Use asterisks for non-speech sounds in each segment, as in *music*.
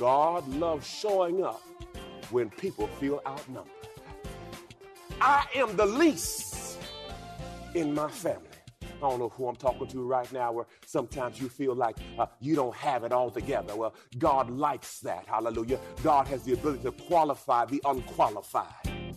God loves showing up when people feel outnumbered. I am the least in my family. I don't know who I'm talking to right now, where sometimes you feel like uh, you don't have it all together. Well, God likes that. Hallelujah. God has the ability to qualify the unqualified.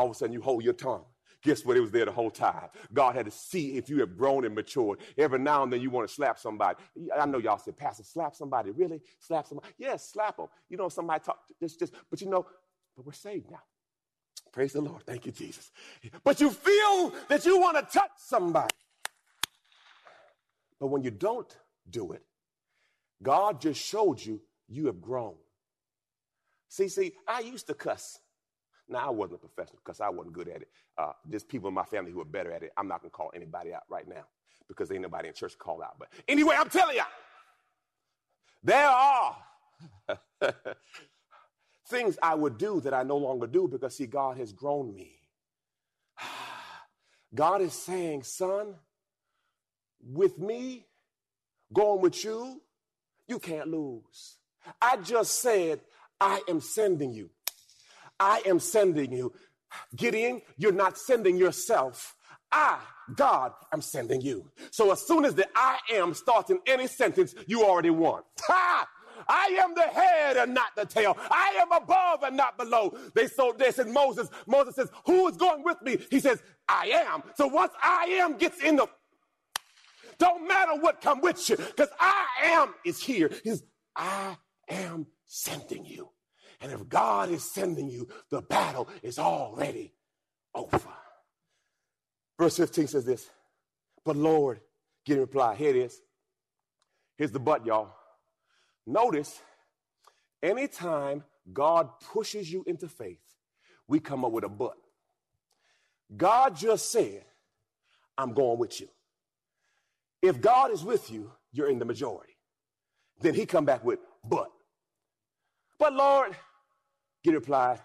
All of a sudden you hold your tongue. Guess what? It was there the whole time. God had to see if you have grown and matured. Every now and then you want to slap somebody. I know y'all said, Pastor, slap somebody. Really? Slap somebody? Yes, slap them. You know, somebody talk just, just, but you know, but we're saved now. Praise the Lord. Thank you, Jesus. But you feel that you want to touch somebody. But when you don't do it, God just showed you you have grown. See, see, I used to cuss. Now, I wasn't a professional because I wasn't good at it. Uh, there's people in my family who are better at it. I'm not going to call anybody out right now because ain't nobody in church to call out. But anyway, I'm telling you, there are *laughs* things I would do that I no longer do because, see, God has grown me. *sighs* God is saying, son, with me, going with you, you can't lose. I just said, I am sending you. I am sending you. Gideon, you're not sending yourself. I, God, am sending you. So as soon as the I am starts in any sentence, you already won. *laughs* Ha! I am the head and not the tail. I am above and not below. They so they said Moses. Moses says, "Who is going with me?" He says, "I am." So once I am gets in the, don't matter what come with you, because I am is here. He's I am sending you. And if God is sending you, the battle is already over. Verse 15 says this, but Lord, Gideon reply. Here it is. Here's the but, y'all. Notice, anytime God pushes you into faith, we come up with a but. God just said, I'm going with you. If God is with you, you're in the majority. Then he come back with, but. But Lord, Gideon replied,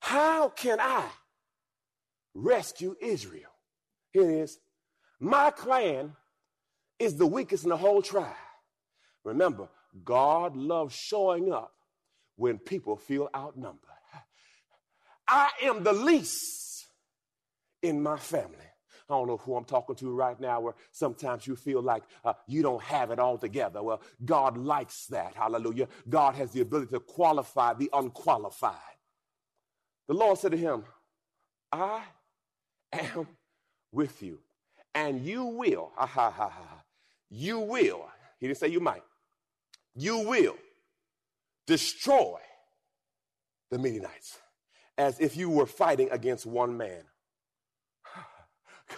How can I rescue Israel? Here it is. My clan is the weakest in the whole tribe. Remember, God loves showing up when people feel outnumbered. I am the least in my family. I don't know who I'm talking to right now, where sometimes you feel like uh, you don't have it all together. Well, God likes that. Hallelujah. God has the ability to qualify the unqualified. The Lord said to him, I am with you, and you will, *laughs* ha ha ha ha, you will, he didn't say you might, you will destroy the Midianites as if you were fighting against one man.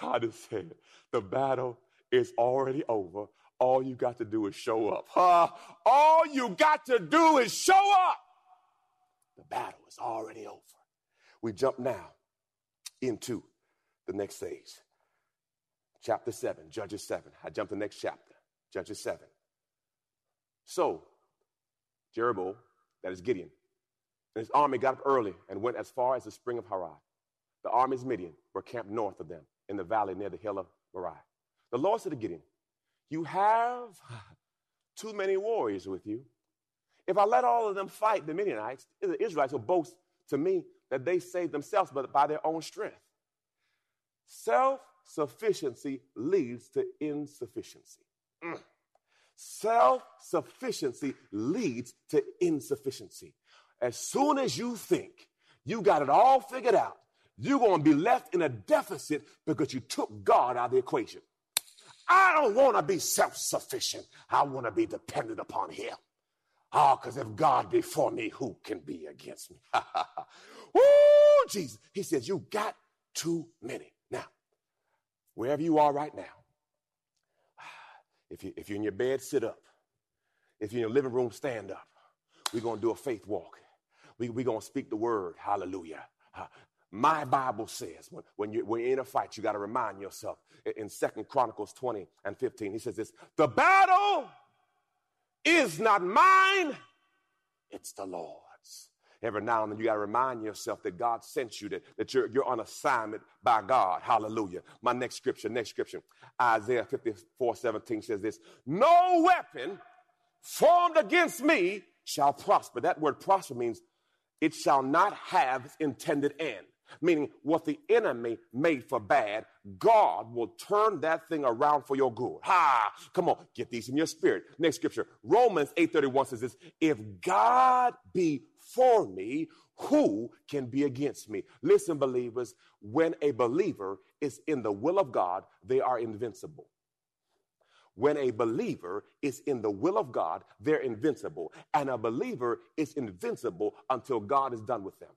God has said, the battle is already over. All you got to do is show up. Uh, all you got to do is show up. The battle is already over. We jump now into the next stage. Chapter 7, Judges 7. I jump to the next chapter, Judges 7. So, Jerubbaal, that is Gideon, And his army got up early and went as far as the spring of Harod. The armies of Midian were camped north of them in the valley near the hill of Moriah. The Lord said to Gideon, You have *sighs* too many warriors with you. If I let all of them fight the Midianites, the Israelites will boast to me that they saved themselves, but by their own strength. Self sufficiency leads to insufficiency. Mm. Self sufficiency leads to insufficiency. As soon as you think you got it all figured out, you're going to be left in a deficit because you took God out of the equation. I don't want to be self sufficient. I want to be dependent upon Him. Ah, oh, because if God be for me, who can be against me? *laughs* Woo, Jesus. He says, You got too many. Now, wherever you are right now, *sighs* if, you, if you're in your bed, sit up. If you're in your living room, stand up. We're going to do a faith walk. We're we going to speak the word. Hallelujah. My Bible says when, when, you, when you're in a fight, you got to remind yourself. In Second Chronicles 20 and 15, he says this The battle is not mine, it's the Lord's. Every now and then you got to remind yourself that God sent you, that, that you're, you're on assignment by God. Hallelujah. My next scripture, next scripture, Isaiah 54 17 says this No weapon formed against me shall prosper. That word prosper means it shall not have its intended end meaning what the enemy made for bad, God will turn that thing around for your good. Ha! Come on, get these in your spirit. Next scripture, Romans 8:31 says this: If God be for me, who can be against me? Listen, believers, when a believer is in the will of God, they are invincible. When a believer is in the will of God, they're invincible. And a believer is invincible until God is done with them.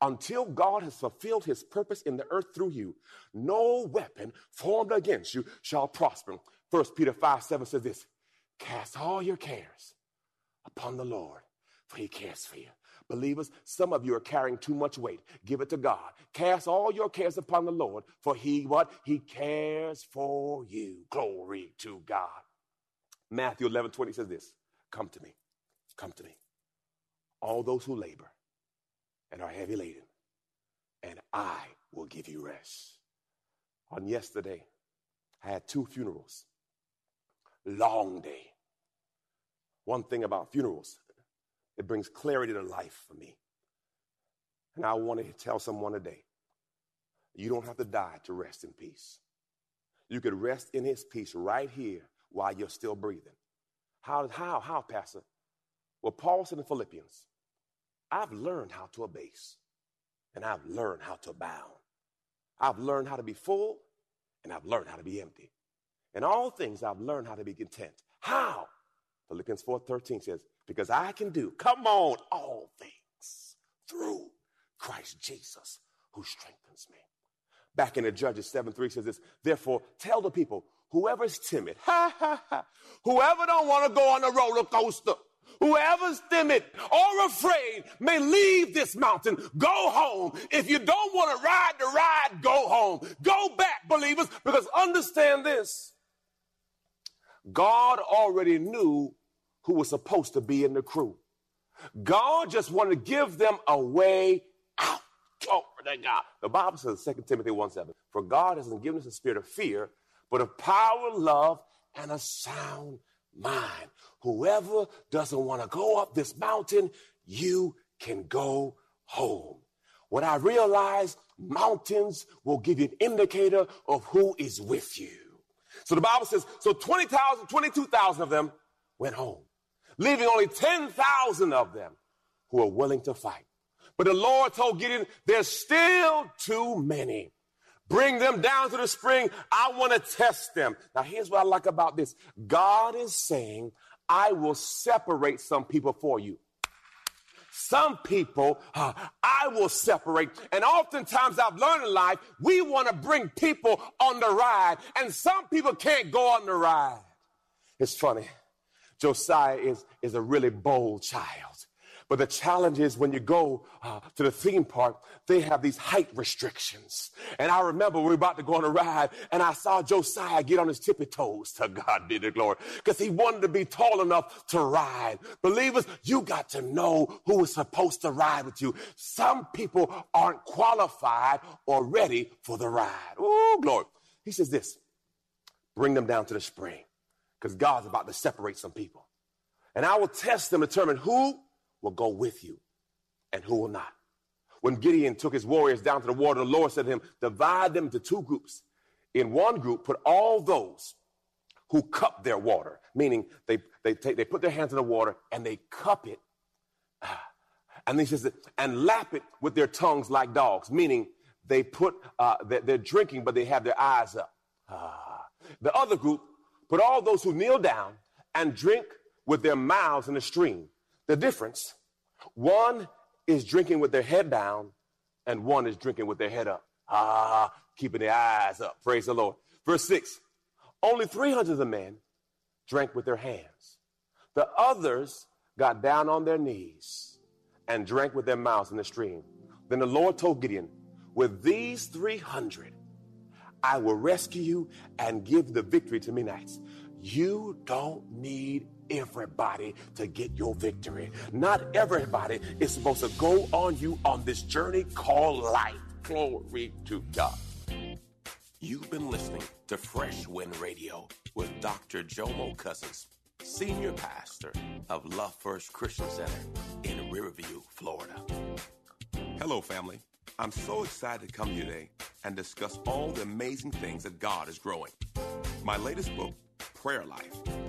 Until God has fulfilled his purpose in the earth through you, no weapon formed against you shall prosper. First Peter 5 7 says this Cast all your cares upon the Lord, for he cares for you. Believers, some of you are carrying too much weight. Give it to God. Cast all your cares upon the Lord, for he what? He cares for you. Glory to God. Matthew 11 20 says this Come to me. Come to me. All those who labor and are heavy laden, and I will give you rest. On yesterday, I had two funerals. Long day. One thing about funerals, it brings clarity to life for me. And I want to tell someone today you don't have to die to rest in peace. You could rest in his peace right here while you're still breathing. How, how, how, Pastor? Well, Paul said in Philippians, I've learned how to abase and I've learned how to abound. I've learned how to be full and I've learned how to be empty. In all things, I've learned how to be content. How? Philippians 4:13 says, because I can do, come on, all things through Christ Jesus who strengthens me. Back in the Judges 7 3 says this, therefore tell the people, whoever's timid, *laughs* ha ha ha, whoever don't want to go on a roller coaster, Whoever's timid or afraid may leave this mountain. Go home. If you don't want to ride the ride, go home. Go back, believers, because understand this. God already knew who was supposed to be in the crew. God just wanted to give them a way out. Oh, thank God. The Bible says, 2 Timothy 1 7, for God hasn't given us a spirit of fear, but of power, love, and a sound mind. Whoever doesn't want to go up this mountain, you can go home. What I realized mountains will give you an indicator of who is with you. So the Bible says, so 20,000, 22,000 of them went home, leaving only 10,000 of them who are willing to fight. But the Lord told Gideon, there's still too many. Bring them down to the spring. I want to test them. Now, here's what I like about this God is saying, I will separate some people for you. Some people uh, I will separate. And oftentimes I've learned in life, we want to bring people on the ride, and some people can't go on the ride. It's funny. Josiah is, is a really bold child. But the challenge is when you go uh, to the theme park, they have these height restrictions. And I remember we were about to go on a ride and I saw Josiah get on his tippy toes. To God be the glory. Because he wanted to be tall enough to ride. Believers, you got to know who is supposed to ride with you. Some people aren't qualified or ready for the ride. Oh, glory. He says this bring them down to the spring because God's about to separate some people. And I will test them, determine who will go with you and who will not. When Gideon took his warriors down to the water, the Lord said to him, Divide them into two groups. In one group, put all those who cup their water, meaning they, they, take, they put their hands in the water and they cup it. *sighs* And he says, and lap it with their tongues like dogs, meaning they put, uh, they're, drinking, but they have their eyes up. Ah. *sighs* The other group, put all those who kneel down and drink with their mouths in the stream. The difference one is drinking with their head down, and one is drinking with their head up. Ah, keeping their eyes up. Praise the Lord. Verse 6 Only 300 of the men drank with their hands. The others got down on their knees and drank with their mouths in the stream. Then the Lord told Gideon, With these 300, I will rescue you and give the victory to Midianites. You don't need everybody to get your victory. Not everybody is supposed to go on you on this journey called life. Glory to God. You've been listening to Fresh Wind Radio with Dr. Jomo Cousins, Senior Pastor of Love First Christian Center in Riverview, Florida. Hello, family. I'm so excited to come here today and discuss all the amazing things that God is growing. My latest book, Prayer Life,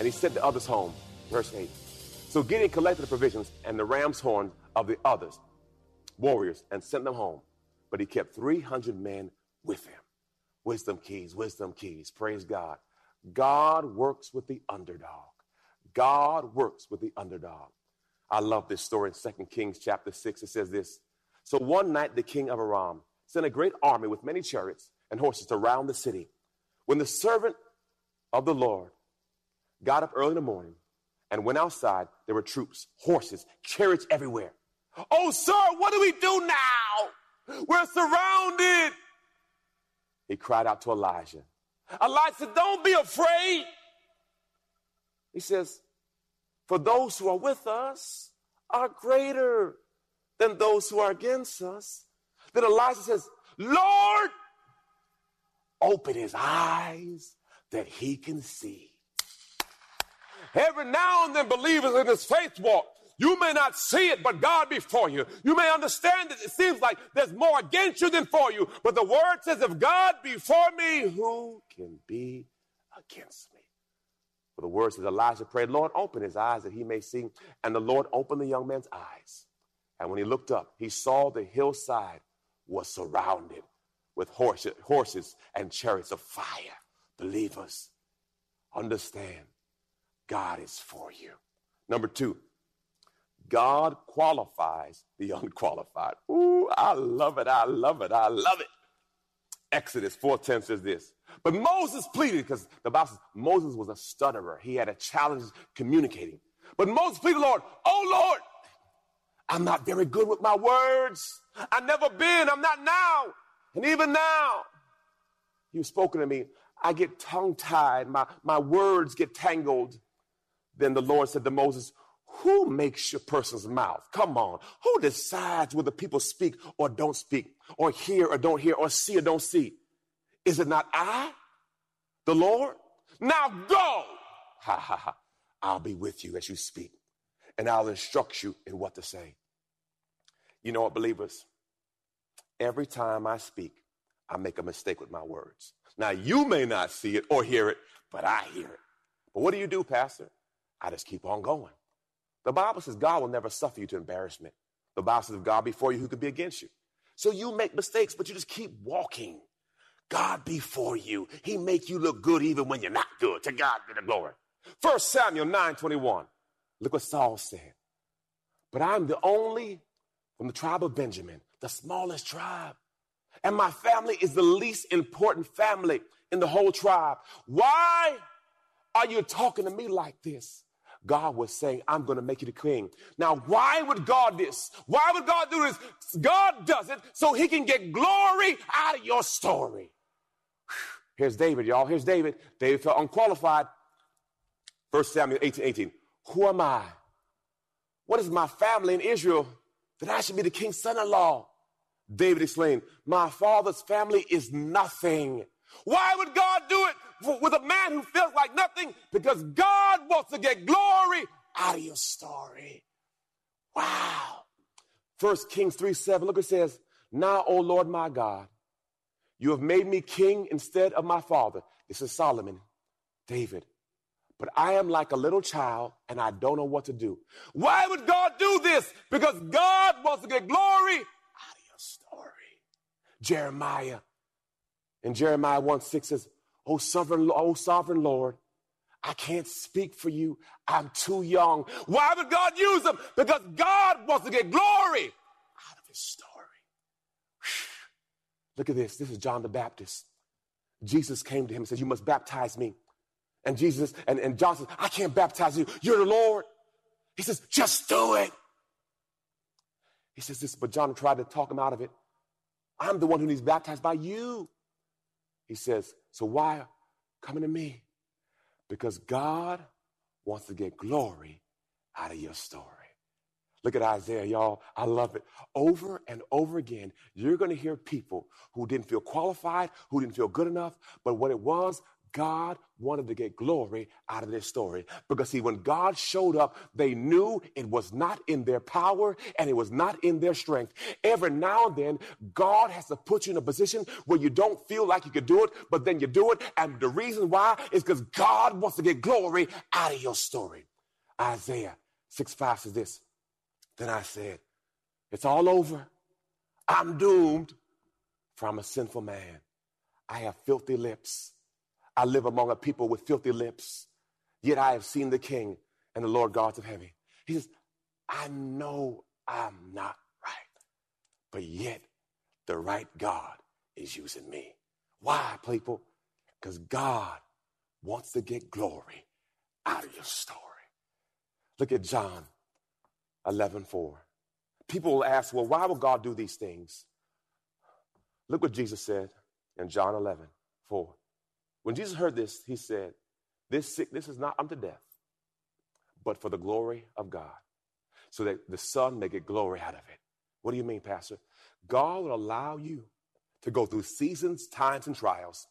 And he sent the others home. Verse 8. So Gideon collected the provisions and the ram's horn of the others, warriors, and sent them home. But he kept 300 men with him. Wisdom keys, wisdom keys. Praise God. God works with the underdog. God works with the underdog. I love this story in 2 Kings chapter 6. It says this. So one night the king of Aram sent a great army with many chariots and horses to round the city. When the servant of the Lord got up early in the morning and went outside. There were troops, horses, chariots everywhere. Oh, sir, what do we do now? We're surrounded. He cried out to Elijah. Elijah Don't be afraid. He says, For those who are with us are greater than those who are against us. Then Elijah says, Lord, open his eyes that he can see. Every now and then, believers in this faith walk, you may not see it, but God before you. You may understand that it seems like there's more against you than for you. But the word says, if God before me, who can be against me? But the word says Elijah prayed, Lord, open his eyes that he may see. And the Lord opened the young man's eyes. And when he looked up, he saw the hillside was surrounded with horses, horses and chariots of fire. Believers, understand God is for you. Number two, God qualifies the unqualified. Ooh, I love it. I love it. I love it. Exodus 4:10 says this. But Moses pleaded because the Bible says Moses was a stutterer. He had a challenge communicating. But Moses pleaded, Lord, oh Lord, I'm not very good with my words. I've never been. I'm not now. And even now, you've spoken to me. I get tongue tied. My, my words get tangled. Then the Lord said to Moses, Who makes your person's mouth? Come on. Who decides whether people speak or don't speak, or hear or don't hear, or see or don't see? Is it not I, the Lord? Now go. *laughs* Ha ha ha. I'll be with you as you speak, and I'll instruct you in what to say. You know what, believers? Every time I speak, I make a mistake with my words. Now, you may not see it or hear it, but I hear it. But what do you do, Pastor? I just keep on going. The Bible says God will never suffer you to embarrassment. The Bible says, if God before you, who could be against you? So you make mistakes, but you just keep walking. God before you. He make you look good even when you're not good. To God be the glory. First Samuel 9 21. Look what Saul said. But I'm the only from the tribe of Benjamin, the smallest tribe. And my family is the least important family in the whole tribe. Why are you talking to me like this? God was saying, I'm going to make you the king. Now, why would God this? Why would God do this? God does it so he can get glory out of your story. Here's David, y'all. Here's David. David felt unqualified. First Samuel 18, 18. Who am I? What is my family in Israel that I should be the king's son in law. David explained, My father's family is nothing. Why would God do it with a man who feels like nothing? Because God wants to get glory out of your story. Wow. First Kings 3 7, look, it says, Now, O Lord my God, you have made me king instead of my father. This is Solomon, David but I am like a little child and I don't know what to do. Why would God do this? Because God wants to get glory out of your story. Jeremiah. In Jeremiah 1 6 says, Oh, sovereign, oh, sovereign Lord, I can't speak for you. I'm too young. Why would God use him? Because God wants to get glory out of his story. Look at this. This is John the Baptist. Jesus came to him and said, You must baptize me. And Jesus, and, and John says, I can't baptize you. You're the Lord. He says, just do it. He says this, but John tried to talk him out of it. I'm the one who needs baptized by you. He says, so why coming to me? Because God wants to get glory out of your story. Look at Isaiah, y'all. I love it. Over and over again, you're going to hear people who didn't feel qualified, who didn't feel good enough, but what it was, God wanted to get glory out of this story because, see, when God showed up, they knew it was not in their power and it was not in their strength. Every now and then, God has to put you in a position where you don't feel like you could do it, but then you do it. And the reason why is because God wants to get glory out of your story. Isaiah 6 5 says this Then I said, It's all over. I'm doomed, for I'm a sinful man. I have filthy lips I live among a people with filthy lips, yet I have seen the King and the Lord God of heaven. He says, I know I'm not right, but yet the right God is using me. Why, people? Because God wants to get glory out of your story. Look at John 11 4. People will ask, well, why will God do these things? Look what Jesus said in John 11 4. When Jesus heard this, he said, This sickness is not unto death, but for the glory of God, so that the Son may get glory out of it. What do you mean, Pastor? God will allow you to go through seasons, times, and trials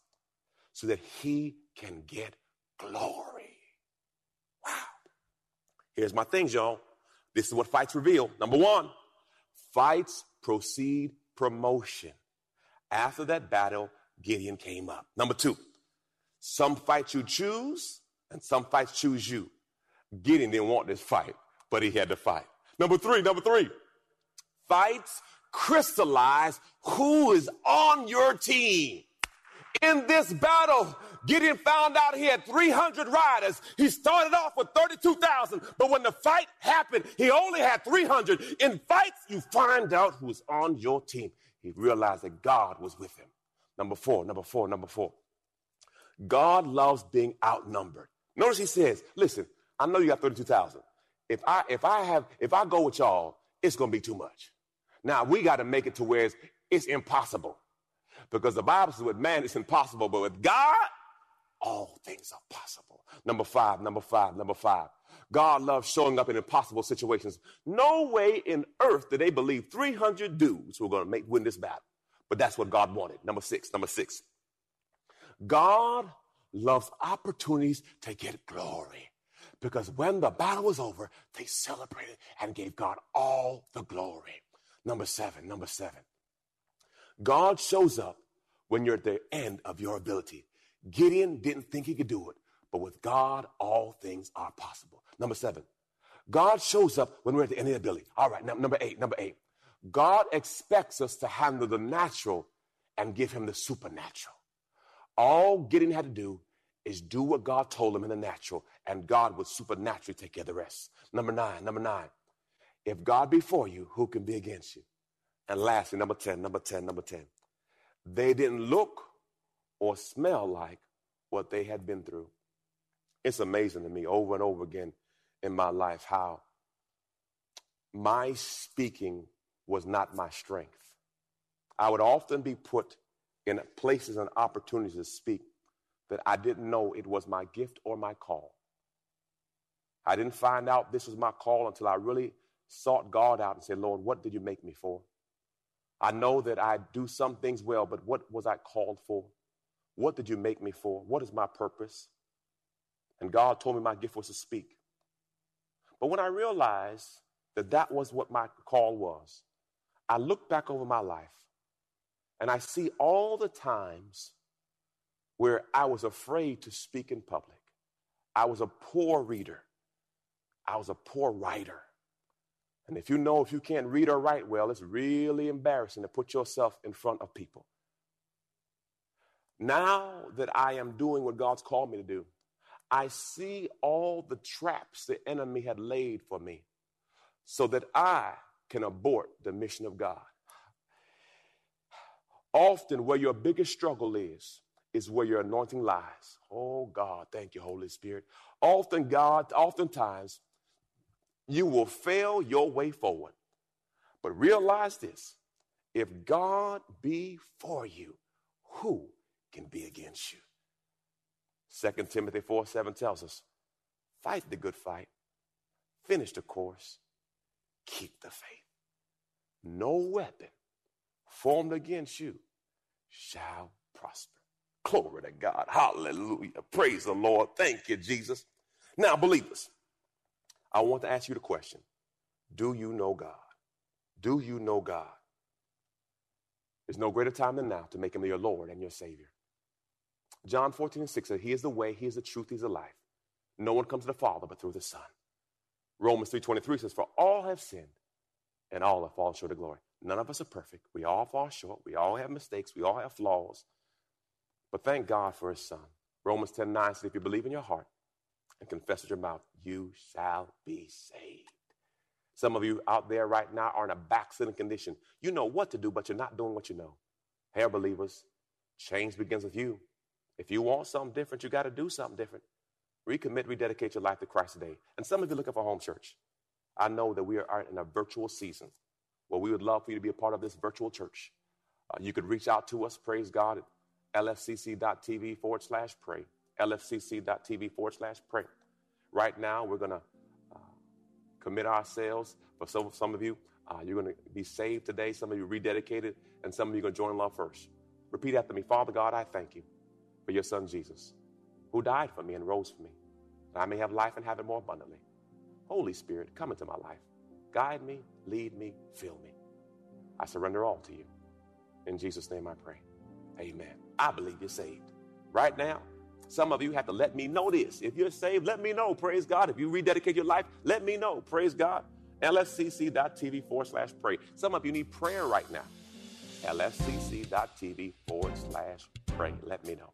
so that He can get glory. Wow. Here's my things, y'all. This is what fights reveal. Number one, fights proceed promotion. After that battle, Gideon came up. Number two, some fights you choose, And some fights choose you. Gideon didn't want this fight, but he had to fight. Number three, number three, fights crystallize who is on your team. In this battle, Gideon found out he had 300 riders. He started off with 32,000, but when the fight happened, he only had 300. In fights, you find out who's on your team. He realized that God was with him. Number four, number four, number four. God loves being outnumbered. Notice he says, listen, I know you got 32,000. If I if I have if I go with y'all, it's going to be too much. Now, we got to make it to where it's, it's impossible. Because the Bible says with man it's impossible, but with God, all things are possible. Number five, number five, number five. God loves showing up in impossible situations. No way in earth did they believe 300 dudes were going to make win this battle. But that's what God wanted. Number six, number six. God loves opportunities to get glory. Because when the battle was over, they celebrated and gave God all the glory. Number seven, number seven. God shows up when you're at the end of your ability. Gideon didn't think he could do it, but with God, all things are possible. Number seven, God shows up when we're at the end of the ability. All right, number eight, number eight. God expects us to handle the natural and give him the supernatural. All Gideon had to do is do what God told him in the natural, and God would supernaturally take care of the rest. Number nine, number nine. If God be for you, who can be against you? And lastly, number 10, number 10, number 10. They didn't look or smell like what they had been through. It's amazing to me over and over again in my life how my speaking was not my strength. I would often be put in places and opportunities to speak that I didn't know it was my gift or my call. I didn't find out this was my call until I really sought God out and said, Lord, what did you make me for? I know that I do some things well, but what was I called for? What did you make me for? What is my purpose? And God told me my gift was to speak. But when I realized that that was what my call was, I looked back over my life and I see all the times where I was afraid to speak in public. I was a poor reader. I was a poor writer. And if you know if you can't read or write well, it's really embarrassing to put yourself in front of people. Now that I am doing what God's called me to do, I see all the traps the enemy had laid for me so that I can abort the mission of God. Often, where your biggest struggle is, is where your anointing lies. Oh God, thank you, Holy Spirit. Often, God, oftentimes, you will fail your way forward. But realize this if God be for you, who can be against you. 2 Timothy 4 7 tells us, fight the good fight, finish the course, keep the faith. No weapon formed against you shall prosper. Glory to God. Hallelujah. Praise the Lord. Thank you, Jesus. Now, believers, I want to ask you the question Do you know God? Do you know God? There's no greater time than now to make him your Lord and your Savior. John 14 and 6 says, He is the way, He is the truth, He's the life. No one comes to the Father but through the Son. Romans 3.23 says, For all have sinned and all have fallen short of glory. None of us are perfect. We all fall short. We all have mistakes. We all have flaws. But thank God for His Son. Romans 10 9 says, If you believe in your heart and confess with your mouth, you shall be saved. Some of you out there right now are in a backsliding condition. You know what to do, but you're not doing what you know. Hey, believers, change begins with you. If you want something different, you got to do something different. Recommit, rededicate your life to Christ today. And some of you looking for home church. I know that we are in a virtual season where we would love for you to be a part of this virtual church. Uh, you could reach out to us, praise God, at lfcc.tv forward slash pray. lfcc.tv forward slash pray. Right now, we're going to uh, commit ourselves. For some, some of you, uh, you're going to be saved today. Some of you rededicated, and some of you are going to join Love First. Repeat after me Father God, I thank you for your son Jesus, who died for me and rose for me, that I may have life and have it more abundantly. Holy Spirit, come into my life. Guide me, lead me, fill me. I surrender all to you. In Jesus' name I pray. Amen. I believe you're saved. Right now, Some of you have to let me know this. If you're saved, let me know. Praise God. If you rededicate your life, let me know. Praise God. LFCC.tv forward slash pray. Some of you need prayer right now. LFCC.tv forward slash pray. Let me know.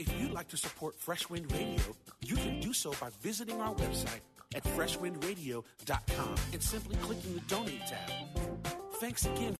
If you'd like to support Fresh Wind Radio, you can do so by visiting our website at freshwindradio.com and simply clicking the donate tab. Thanks again.